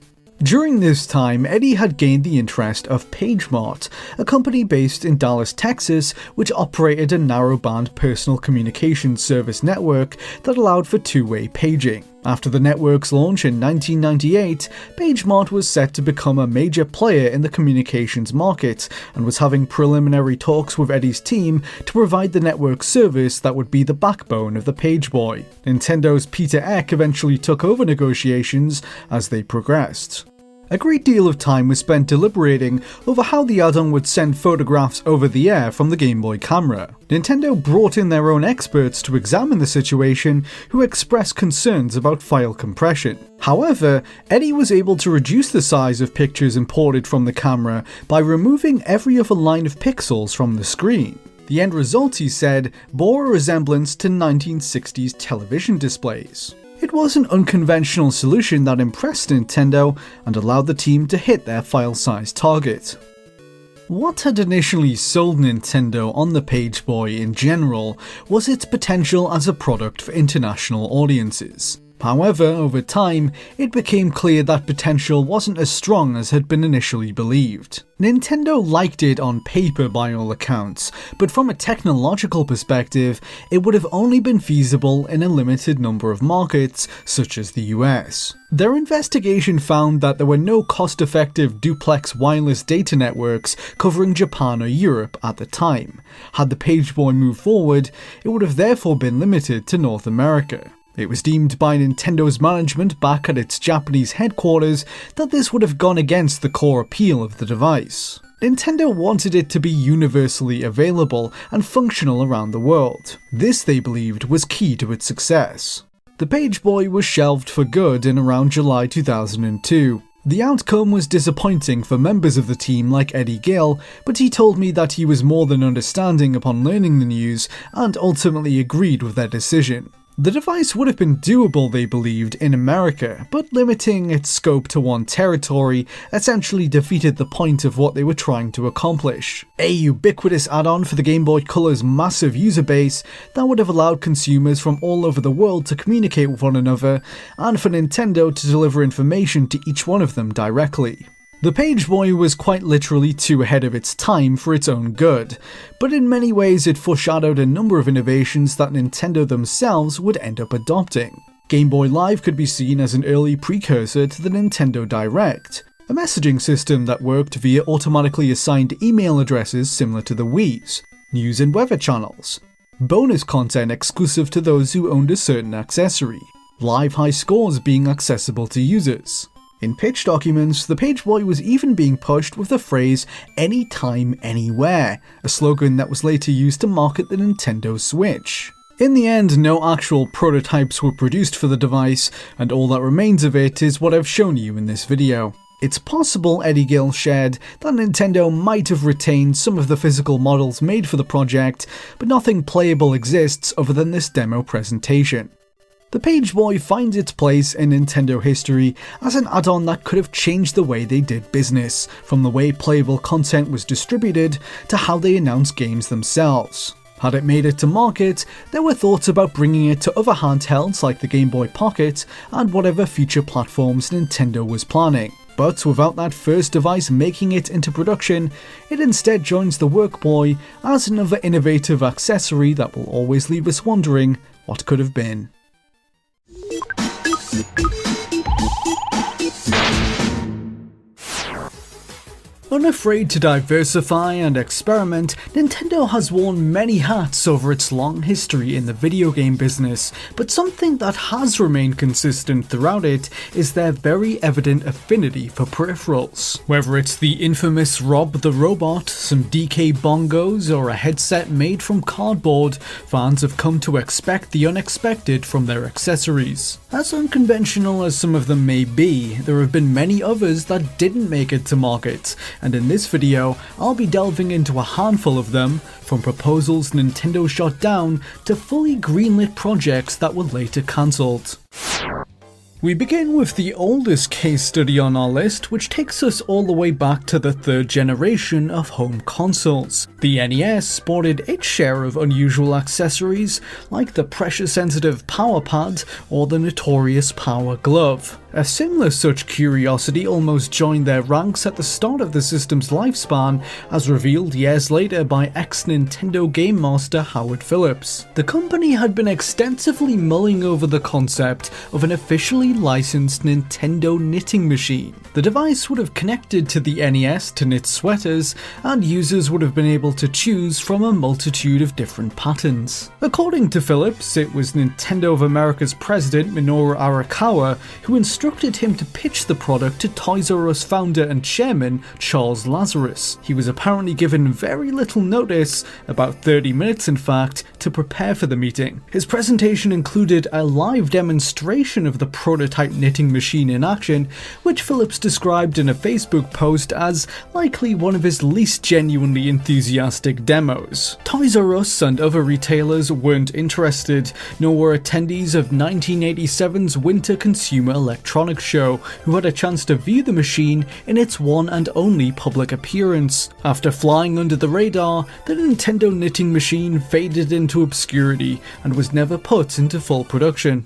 During this time, Eddie had gained the interest of PageMart, a company based in Dallas, Texas, which operated a narrowband personal communications service network that allowed for two way paging. After the network's launch in 1998, PageMart was set to become a major player in the communications market and was having preliminary talks with Eddie's team to provide the network service that would be the backbone of the Pageboy. Nintendo's Peter Eck eventually took over negotiations as they progressed. A great deal of time was spent deliberating over how the add-on would send photographs over the air from the Game Boy camera. Nintendo brought in their own experts to examine the situation who expressed concerns about file compression. However, Eddie was able to reduce the size of pictures imported from the camera by removing every other line of pixels from the screen. The end result, he said, bore a resemblance to 1960s television displays. It was an unconventional solution that impressed Nintendo and allowed the team to hit their file size target. What had initially sold Nintendo on the Page Boy in general was its potential as a product for international audiences. However, over time, it became clear that potential wasn't as strong as had been initially believed. Nintendo liked it on paper by all accounts, but from a technological perspective, it would have only been feasible in a limited number of markets, such as the US. Their investigation found that there were no cost effective duplex wireless data networks covering Japan or Europe at the time. Had the Page Boy moved forward, it would have therefore been limited to North America. It was deemed by Nintendo's management back at its Japanese headquarters that this would have gone against the core appeal of the device. Nintendo wanted it to be universally available and functional around the world. This, they believed, was key to its success. The Page Boy was shelved for good in around July 2002. The outcome was disappointing for members of the team like Eddie Gill, but he told me that he was more than understanding upon learning the news and ultimately agreed with their decision. The device would have been doable, they believed, in America, but limiting its scope to one territory essentially defeated the point of what they were trying to accomplish. A ubiquitous add on for the Game Boy Color's massive user base that would have allowed consumers from all over the world to communicate with one another, and for Nintendo to deliver information to each one of them directly. The Page Boy was quite literally too ahead of its time for its own good, but in many ways it foreshadowed a number of innovations that Nintendo themselves would end up adopting. Game Boy Live could be seen as an early precursor to the Nintendo Direct, a messaging system that worked via automatically assigned email addresses similar to the Wii's, news and weather channels, bonus content exclusive to those who owned a certain accessory, live high scores being accessible to users, in pitch documents, the Page Boy was even being pushed with the phrase anytime, anywhere, a slogan that was later used to market the Nintendo Switch. In the end, no actual prototypes were produced for the device, and all that remains of it is what I've shown you in this video. It's possible Eddie Gill shared that Nintendo might have retained some of the physical models made for the project, but nothing playable exists other than this demo presentation. The Page Boy finds its place in Nintendo history as an add on that could have changed the way they did business, from the way playable content was distributed to how they announced games themselves. Had it made it to market, there were thoughts about bringing it to other handhelds like the Game Boy Pocket and whatever future platforms Nintendo was planning. But without that first device making it into production, it instead joins the Workboy as another innovative accessory that will always leave us wondering what could have been. Thank you. Unafraid to diversify and experiment, Nintendo has worn many hats over its long history in the video game business, but something that has remained consistent throughout it is their very evident affinity for peripherals. Whether it's the infamous Rob the Robot, some DK bongos, or a headset made from cardboard, fans have come to expect the unexpected from their accessories. As unconventional as some of them may be, there have been many others that didn't make it to market, and in this video, I'll be delving into a handful of them, from proposals Nintendo shot down to fully greenlit projects that were later cancelled. We begin with the oldest case study on our list, which takes us all the way back to the third generation of home consoles. The NES sported its share of unusual accessories, like the pressure sensitive power pad or the notorious power glove. A similar such curiosity almost joined their ranks at the start of the system's lifespan, as revealed years later by ex Nintendo Game Master Howard Phillips. The company had been extensively mulling over the concept of an officially licensed Nintendo knitting machine. The device would have connected to the NES to knit sweaters, and users would have been able to choose from a multitude of different patterns. According to Phillips, it was Nintendo of America's president Minoru Arakawa who instructed him to pitch the product to Toys R Us founder and chairman Charles Lazarus. He was apparently given very little notice, about 30 minutes in fact, to prepare for the meeting. His presentation included a live demonstration of the prototype knitting machine in action, which Phillips described in a Facebook post as likely one of his least genuinely enthusiastic demos. Toys R Us and other retailers weren't interested, nor were attendees of 1987's Winter Consumer Electronics Show, who had a chance to view the machine in its one and only public appearance. After flying under the radar, the Nintendo knitting machine faded into obscurity and was never put into full production.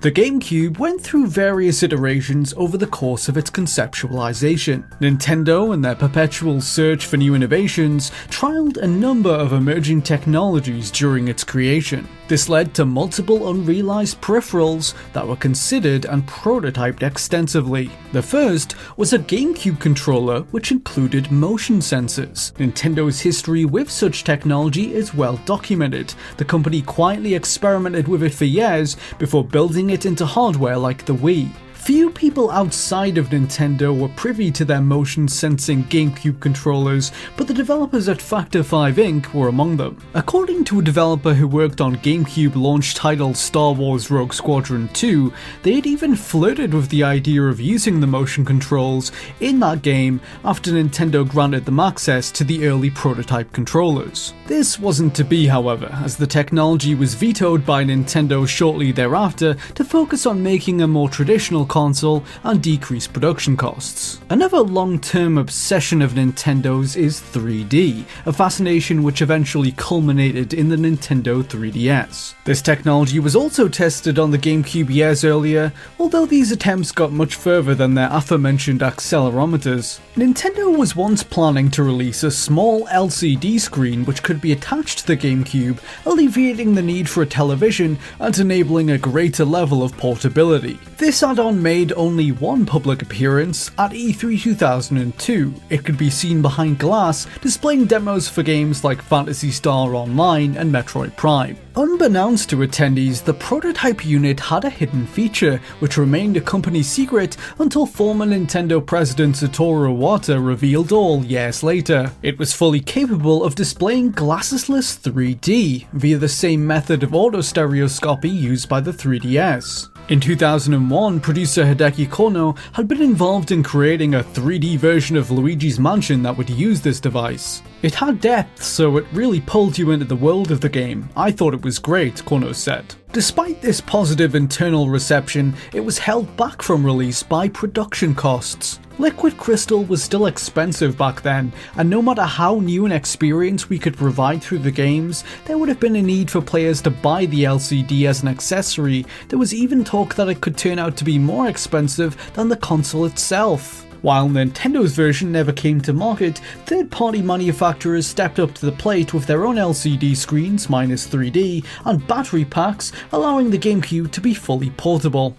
The GameCube went through various iterations over the course of its conceptualization. Nintendo, in their perpetual search for new innovations, trialed a number of emerging technologies during its creation. This led to multiple unrealized peripherals that were considered and prototyped extensively. The first was a GameCube controller which included motion sensors. Nintendo's history with such technology is well documented. The company quietly experimented with it for years before building it into hardware like the Wii. Few people outside of Nintendo were privy to their motion sensing GameCube controllers, but the developers at Factor 5 Inc. were among them. According to a developer who worked on GameCube launch title Star Wars Rogue Squadron 2, they had even flirted with the idea of using the motion controls in that game after Nintendo granted them access to the early prototype controllers. This wasn't to be, however, as the technology was vetoed by Nintendo shortly thereafter to focus on making a more traditional console and decrease production costs. Another long term obsession of Nintendo's is 3D, a fascination which eventually culminated in the Nintendo 3DS. This technology was also tested on the GameCube years earlier, although these attempts got much further than their aforementioned accelerometers. Nintendo was once planning to release a small LCD screen which could be attached to the GameCube, alleviating the need for a television and enabling a greater level of portability. This add on made only one public appearance at E3 2002. It could be seen behind glass, displaying demos for games like Phantasy Star Online and Metroid Prime. Unbeknownst to attendees, the prototype unit had a hidden feature, which remained a company secret until former Nintendo president Satoru Iwata revealed all years later. It was fully capable of displaying glassesless 3D via the same method of autostereoscopy used by the 3DS. In 2001, producer Hideki Konno had been involved in creating a 3D version of Luigi's Mansion that would use this device. It had depth, so it really pulled you into the world of the game. I thought it was great, Konno said. Despite this positive internal reception, it was held back from release by production costs. Liquid Crystal was still expensive back then, and no matter how new an experience we could provide through the games, there would have been a need for players to buy the LCD as an accessory. There was even talk that it could turn out to be more expensive than the console itself. While Nintendo's version never came to market, third party manufacturers stepped up to the plate with their own LCD screens minus 3D and battery packs, allowing the GameCube to be fully portable.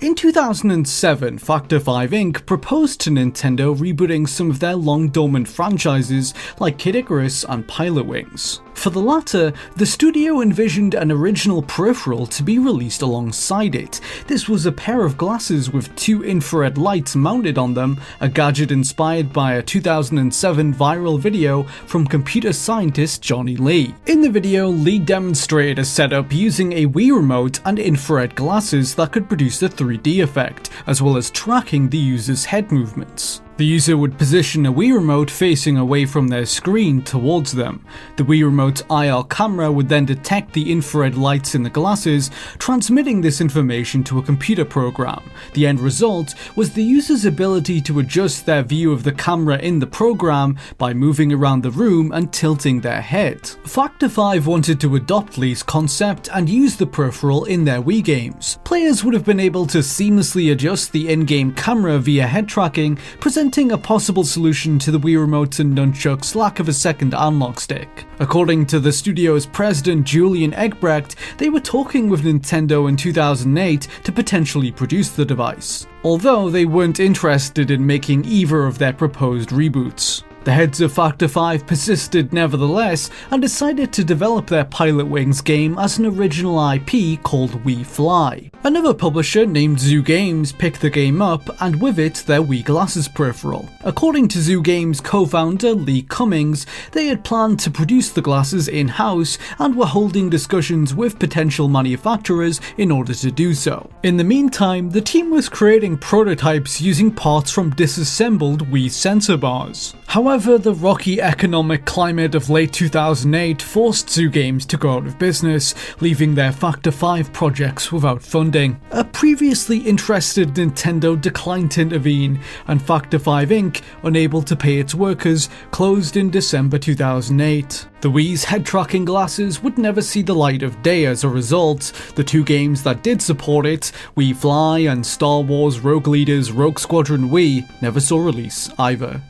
In 2007, Factor 5 Inc. proposed to Nintendo rebooting some of their long dormant franchises like Kid Icarus and Pilotwings. For the latter, the studio envisioned an original peripheral to be released alongside it. This was a pair of glasses with two infrared lights mounted on them, a gadget inspired by a 2007 viral video from computer scientist Johnny Lee. In the video, Lee demonstrated a setup using a Wii remote and infrared glasses that could produce a 3D effect, as well as tracking the user's head movements. The user would position a Wii remote facing away from their screen towards them. The Wii remote's IR camera would then detect the infrared lights in the glasses, transmitting this information to a computer program. The end result was the user's ability to adjust their view of the camera in the program by moving around the room and tilting their head. Factor 5 wanted to adopt Lee's concept and use the peripheral in their Wii games. Players would have been able to seamlessly adjust the in-game camera via head tracking, presenting a possible solution to the Wii Remotes and Nunchuk's lack of a second analog stick. According to the studio's president Julian Eggebrecht, they were talking with Nintendo in 2008 to potentially produce the device, although they weren't interested in making either of their proposed reboots. The heads of Factor 5 persisted nevertheless and decided to develop their Pilot Wings game as an original IP called Wii Fly. Another publisher named Zoo Games picked the game up and with it their Wii Glasses peripheral. According to Zoo Games co-founder Lee Cummings, they had planned to produce the glasses in-house and were holding discussions with potential manufacturers in order to do so. In the meantime, the team was creating prototypes using parts from disassembled Wii sensor bars. However, the rocky economic climate of late 2008 forced Zoo Games to go out of business, leaving their Factor 5 projects without funding. A previously interested Nintendo declined to intervene, and Factor 5 Inc., unable to pay its workers, closed in December 2008. The Wii's head tracking glasses would never see the light of day as a result. The two games that did support it, Wii Fly and Star Wars Rogue Leaders Rogue Squadron Wii, never saw release either.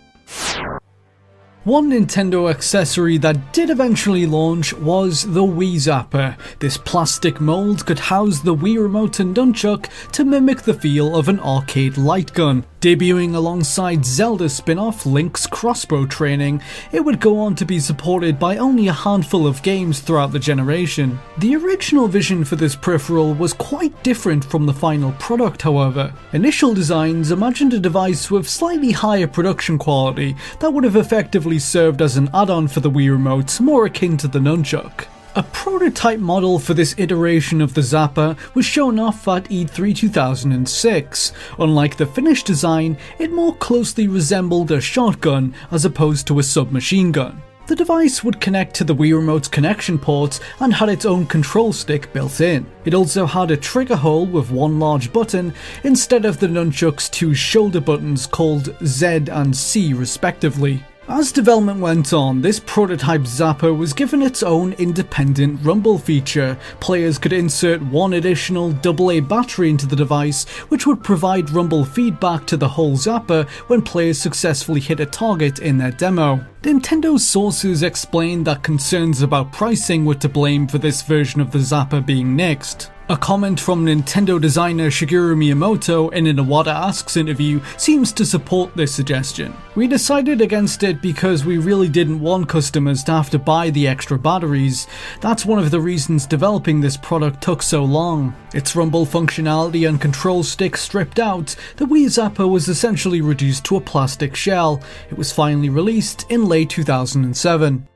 One Nintendo accessory that did eventually launch was the Wii Zapper. This plastic mold could house the Wii Remote and Nunchuk to mimic the feel of an arcade light gun. Debuting alongside Zelda spin off Link's Crossbow Training, it would go on to be supported by only a handful of games throughout the generation. The original vision for this peripheral was quite different from the final product, however. Initial designs imagined a device with slightly higher production quality that would have effectively served as an add on for the Wii Remote, more akin to the Nunchuk. A prototype model for this iteration of the Zapper was shown off at E3 2006. Unlike the finished design, it more closely resembled a shotgun as opposed to a submachine gun. The device would connect to the Wii Remote's connection ports and had its own control stick built in. It also had a trigger hole with one large button instead of the Nunchuk's two shoulder buttons called Z and C respectively. As development went on, this prototype Zapper was given its own independent rumble feature. Players could insert one additional AA battery into the device, which would provide rumble feedback to the whole Zapper when players successfully hit a target in their demo. Nintendo's sources explained that concerns about pricing were to blame for this version of the Zapper being nixed. A comment from Nintendo designer Shigeru Miyamoto in an Iwata Asks interview seems to support this suggestion. We decided against it because we really didn't want customers to have to buy the extra batteries. That's one of the reasons developing this product took so long. Its rumble functionality and control stick stripped out, the Wii Zapper was essentially reduced to a plastic shell. It was finally released in late 2007.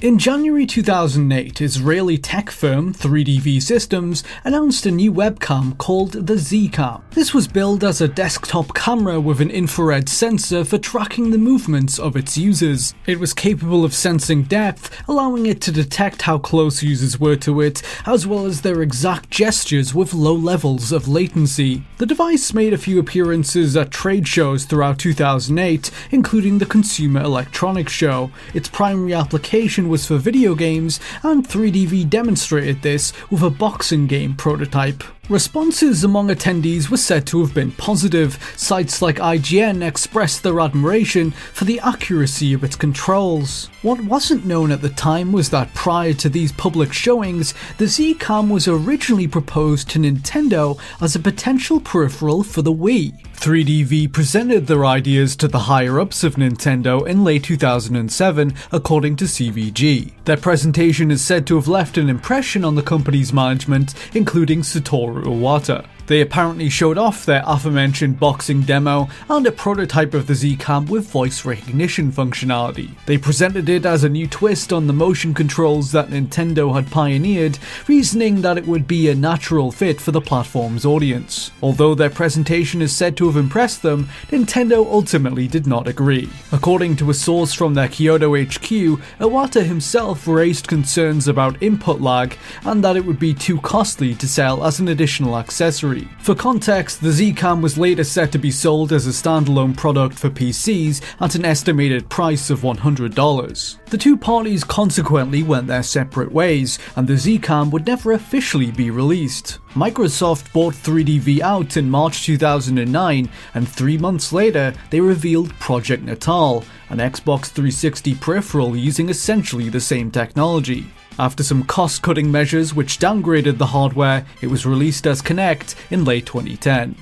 In January 2008, Israeli tech firm 3DV Systems announced a new webcam called the Zcam. This was billed as a desktop camera with an infrared sensor for tracking the movements of its users. It was capable of sensing depth, allowing it to detect how close users were to it, as well as their exact gestures with low levels of latency. The device made a few appearances at trade shows throughout 2008, including the Consumer Electronics Show. Its primary application was for video games, and 3DV demonstrated this with a boxing game prototype. Responses among attendees were said to have been positive. Sites like IGN expressed their admiration for the accuracy of its controls. What wasn't known at the time was that prior to these public showings, the Zcam was originally proposed to Nintendo as a potential peripheral for the Wii. 3DV presented their ideas to the higher ups of Nintendo in late 2007, according to CVG. Their presentation is said to have left an impression on the company's management, including Satoru Iwata. They apparently showed off their aforementioned boxing demo and a prototype of the Z-Cam with voice recognition functionality. They presented it as a new twist on the motion controls that Nintendo had pioneered, reasoning that it would be a natural fit for the platform's audience. Although their presentation is said to have impressed them, Nintendo ultimately did not agree. According to a source from their Kyoto HQ, Iwata himself raised concerns about input lag and that it would be too costly to sell as an additional accessory. For context, the Zcam was later set to be sold as a standalone product for PCs at an estimated price of $100. The two parties consequently went their separate ways, and the Zcam would never officially be released. Microsoft bought 3DV out in March 2009, and three months later, they revealed Project Natal, an Xbox 360 peripheral using essentially the same technology. After some cost cutting measures which downgraded the hardware, it was released as Kinect in late 2010.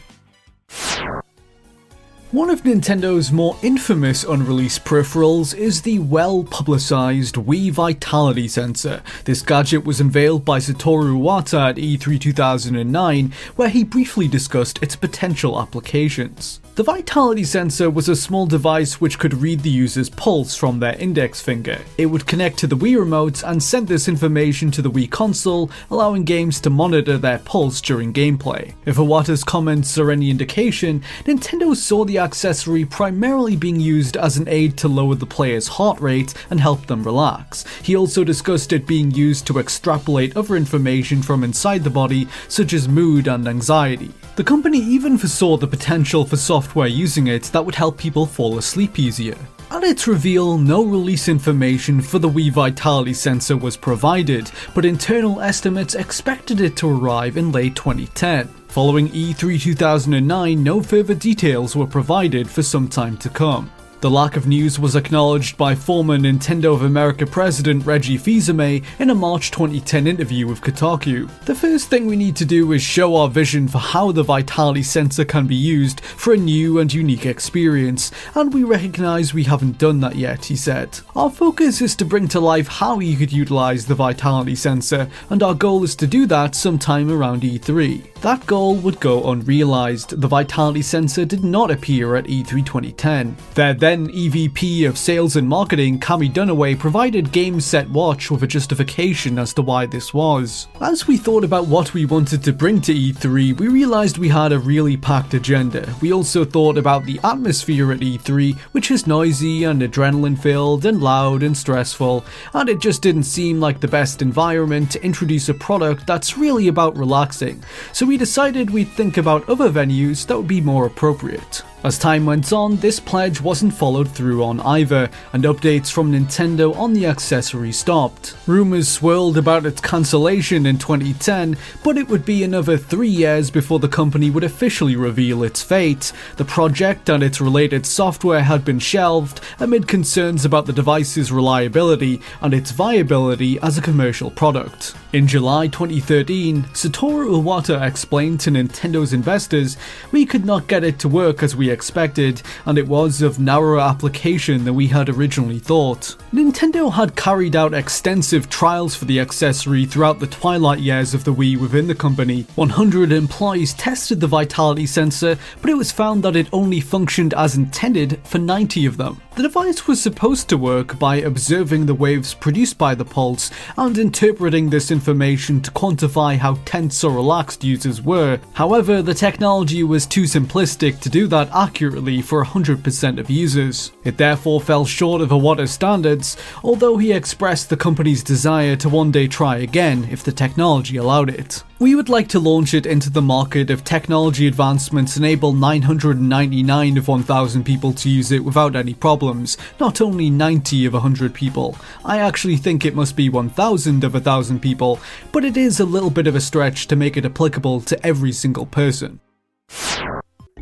One of Nintendo's more infamous unreleased peripherals is the well publicized Wii Vitality Sensor. This gadget was unveiled by Satoru Iwata at E3 2009, where he briefly discussed its potential applications. The Vitality sensor was a small device which could read the user's pulse from their index finger. It would connect to the Wii remote and send this information to the Wii console, allowing games to monitor their pulse during gameplay. If Iwata's comments are any indication, Nintendo saw the accessory primarily being used as an aid to lower the player's heart rate and help them relax. He also discussed it being used to extrapolate other information from inside the body, such as mood and anxiety. The company even foresaw the potential for software using it that would help people fall asleep easier. At its reveal, no release information for the Wii Vitality sensor was provided, but internal estimates expected it to arrive in late 2010. Following E3 2009, no further details were provided for some time to come. The lack of news was acknowledged by former Nintendo of America president Reggie Fils-Aimé in a March 2010 interview with Kotaku. The first thing we need to do is show our vision for how the Vitality sensor can be used for a new and unique experience, and we recognize we haven't done that yet, he said. Our focus is to bring to life how you could utilize the Vitality sensor, and our goal is to do that sometime around E3. That goal would go unrealized. The Vitality sensor did not appear at E3 2010. Their then EVP of Sales and Marketing, Cammie Dunaway, provided Game Set Watch with a justification as to why this was. As we thought about what we wanted to bring to E3, we realized we had a really packed agenda. We also thought about the atmosphere at E3, which is noisy and adrenaline filled and loud and stressful, and it just didn't seem like the best environment to introduce a product that's really about relaxing. So we decided we'd think about other venues that would be more appropriate. As time went on, this pledge wasn't followed through on either, and updates from Nintendo on the accessory stopped. Rumours swirled about its cancellation in 2010, but it would be another three years before the company would officially reveal its fate. The project and its related software had been shelved amid concerns about the device's reliability and its viability as a commercial product. In July 2013, Satoru Iwata explained to Nintendo's investors, We could not get it to work as we expected, and it was of narrower application than we had originally thought. Nintendo had carried out extensive trials for the accessory throughout the twilight years of the Wii within the company. 100 employees tested the vitality sensor, but it was found that it only functioned as intended for 90 of them. The device was supposed to work by observing the waves produced by the pulse and interpreting this information to quantify how tense or relaxed users were. However, the technology was too simplistic to do that accurately for 100% of users. It therefore fell short of Iwata's standards, although he expressed the company's desire to one day try again if the technology allowed it. We would like to launch it into the market if technology advancements enable 999 of 1000 people to use it without any problems, not only 90 of 100 people. I actually think it must be 1000 of 1000 people, but it is a little bit of a stretch to make it applicable to every single person.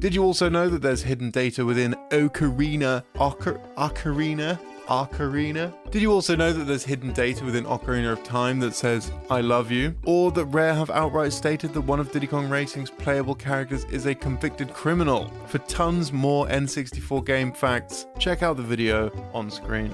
Did you also know that there's hidden data within Ocarina, Ocar- Ocarina, Ocarina? Did you also know that there's hidden data within Ocarina of Time that says "I love you"? Or that Rare have outright stated that one of Diddy Kong Racing's playable characters is a convicted criminal? For tons more N64 game facts, check out the video on screen.